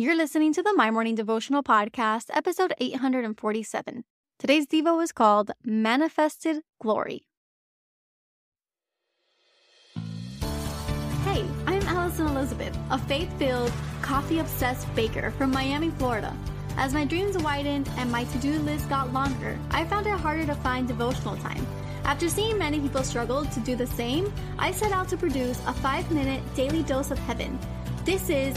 You're listening to the My Morning Devotional Podcast, episode 847. Today's Devo is called Manifested Glory. Hey, I'm Alison Elizabeth, a faith filled, coffee obsessed baker from Miami, Florida. As my dreams widened and my to do list got longer, I found it harder to find devotional time. After seeing many people struggle to do the same, I set out to produce a five minute daily dose of heaven. This is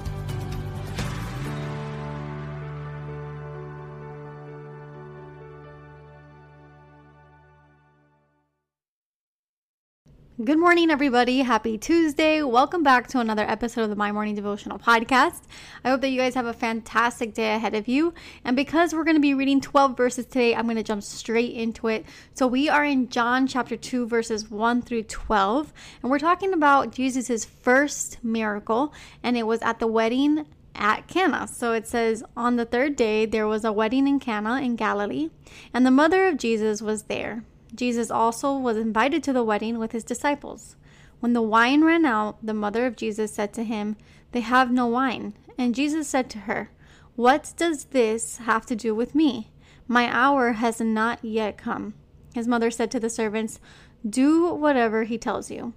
Good morning, everybody. Happy Tuesday. Welcome back to another episode of the My Morning Devotional Podcast. I hope that you guys have a fantastic day ahead of you. And because we're going to be reading 12 verses today, I'm going to jump straight into it. So we are in John chapter 2, verses 1 through 12. And we're talking about Jesus' first miracle, and it was at the wedding at Cana. So it says, On the third day, there was a wedding in Cana in Galilee, and the mother of Jesus was there. Jesus also was invited to the wedding with his disciples. When the wine ran out, the mother of Jesus said to him, They have no wine. And Jesus said to her, What does this have to do with me? My hour has not yet come. His mother said to the servants, Do whatever he tells you.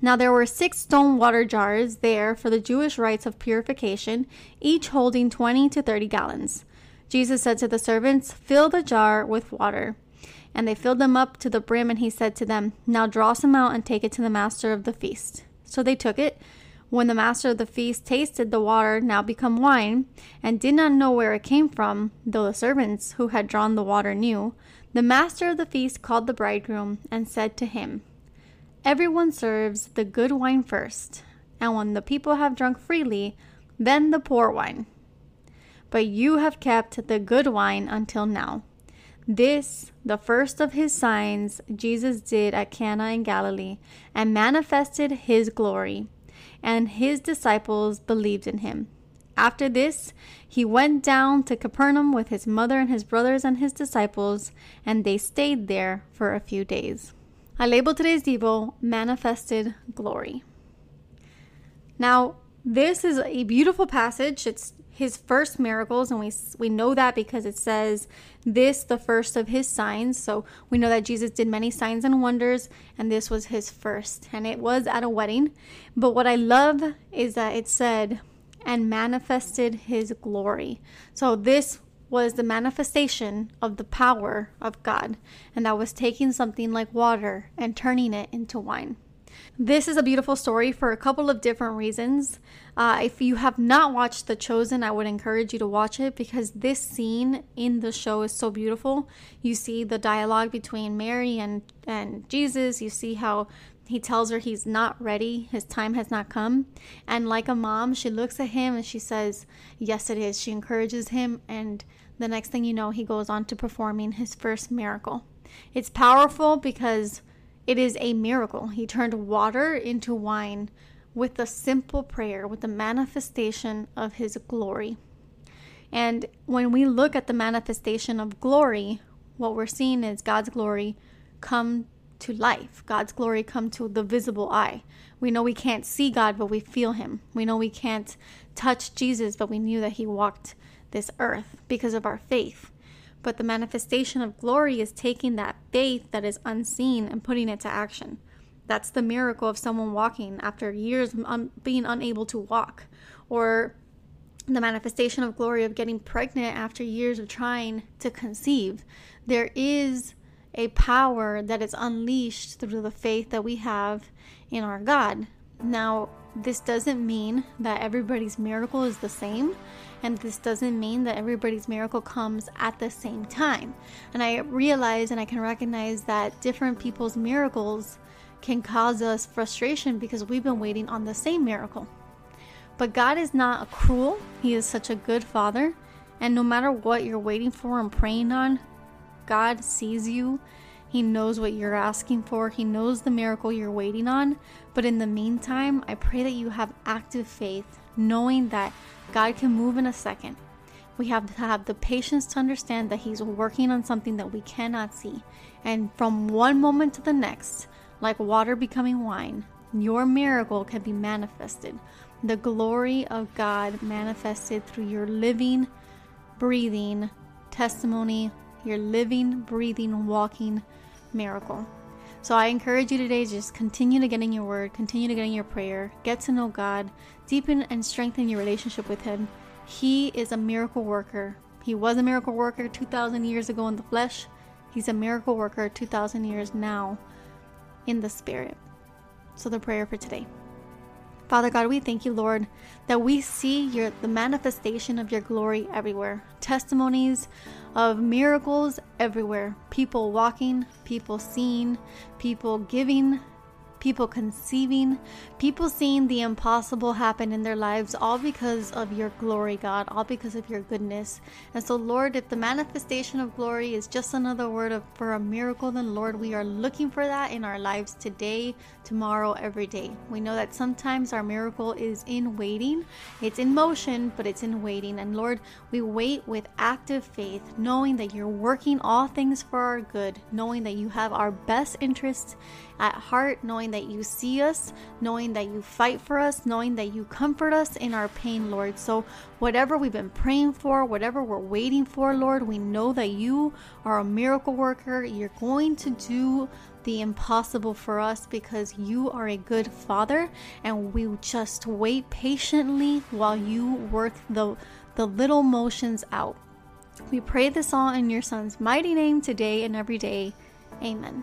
Now there were six stone water jars there for the Jewish rites of purification, each holding twenty to thirty gallons. Jesus said to the servants, Fill the jar with water. And they filled them up to the brim, and he said to them, Now draw some out and take it to the master of the feast. So they took it. When the master of the feast tasted the water now become wine, and did not know where it came from, though the servants who had drawn the water knew, the master of the feast called the bridegroom and said to him, Everyone serves the good wine first, and when the people have drunk freely, then the poor wine. But you have kept the good wine until now. This, the first of his signs, Jesus did at Cana in Galilee and manifested his glory, and his disciples believed in him. After this, he went down to Capernaum with his mother and his brothers and his disciples, and they stayed there for a few days. I labeled today's Devo Manifested Glory. Now, this is a beautiful passage. It's his first miracles and we we know that because it says this the first of his signs. So we know that Jesus did many signs and wonders and this was his first. And it was at a wedding. But what I love is that it said and manifested his glory. So this was the manifestation of the power of God. And that was taking something like water and turning it into wine this is a beautiful story for a couple of different reasons. Uh, if you have not watched The Chosen, I would encourage you to watch it because this scene in the show is so beautiful. You see the dialogue between Mary and, and Jesus, you see how he tells her he's not ready, his time has not come. And like a mom, she looks at him and she says, Yes, it is. She encourages him, and the next thing you know, he goes on to performing his first miracle. It's powerful because it is a miracle. He turned water into wine with a simple prayer, with the manifestation of his glory. And when we look at the manifestation of glory, what we're seeing is God's glory come to life. God's glory come to the visible eye. We know we can't see God, but we feel him. We know we can't touch Jesus, but we knew that he walked this earth because of our faith. But the manifestation of glory is taking that faith that is unseen and putting it to action. That's the miracle of someone walking after years un- being unable to walk, or the manifestation of glory of getting pregnant after years of trying to conceive. There is a power that is unleashed through the faith that we have in our God. Now, this doesn't mean that everybody's miracle is the same. And this doesn't mean that everybody's miracle comes at the same time. And I realize and I can recognize that different people's miracles can cause us frustration because we've been waiting on the same miracle. But God is not cruel, He is such a good Father. And no matter what you're waiting for and praying on, God sees you he knows what you're asking for. He knows the miracle you're waiting on. But in the meantime, I pray that you have active faith, knowing that God can move in a second. We have to have the patience to understand that He's working on something that we cannot see. And from one moment to the next, like water becoming wine, your miracle can be manifested. the glory of God manifested through your living, breathing testimony, your living, breathing, walking miracle. So I encourage you today just continue to get in your word, continue to get in your prayer, get to know God, deepen and strengthen your relationship with Him. He is a miracle worker. He was a miracle worker 2,000 years ago in the flesh. He's a miracle worker 2,000 years now in the spirit. So, the prayer for today. Father God, we thank you, Lord, that we see your the manifestation of your glory everywhere. Testimonies of miracles everywhere. People walking, people seeing, people giving, people conceiving, people seeing the impossible happen in their lives, all because of your glory, God, all because of your goodness. And so, Lord, if the manifestation of glory is just another word of, for a miracle, then, Lord, we are looking for that in our lives today, tomorrow, every day. We know that sometimes our miracle is in waiting, it's in motion, but it's in waiting. And, Lord, we wait with active faith, knowing that you're working all things for our good, knowing that you have our best interests at heart, knowing that you see us, knowing that you fight for us, knowing that you comfort us in our pain, Lord. So, whatever we've been praying for, whatever we're waiting for, Lord, we know that you are a miracle worker. You're going to do the impossible for us because you are a good father and we just wait patiently while you work the the little motions out. We pray this all in your son's mighty name today and every day. Amen.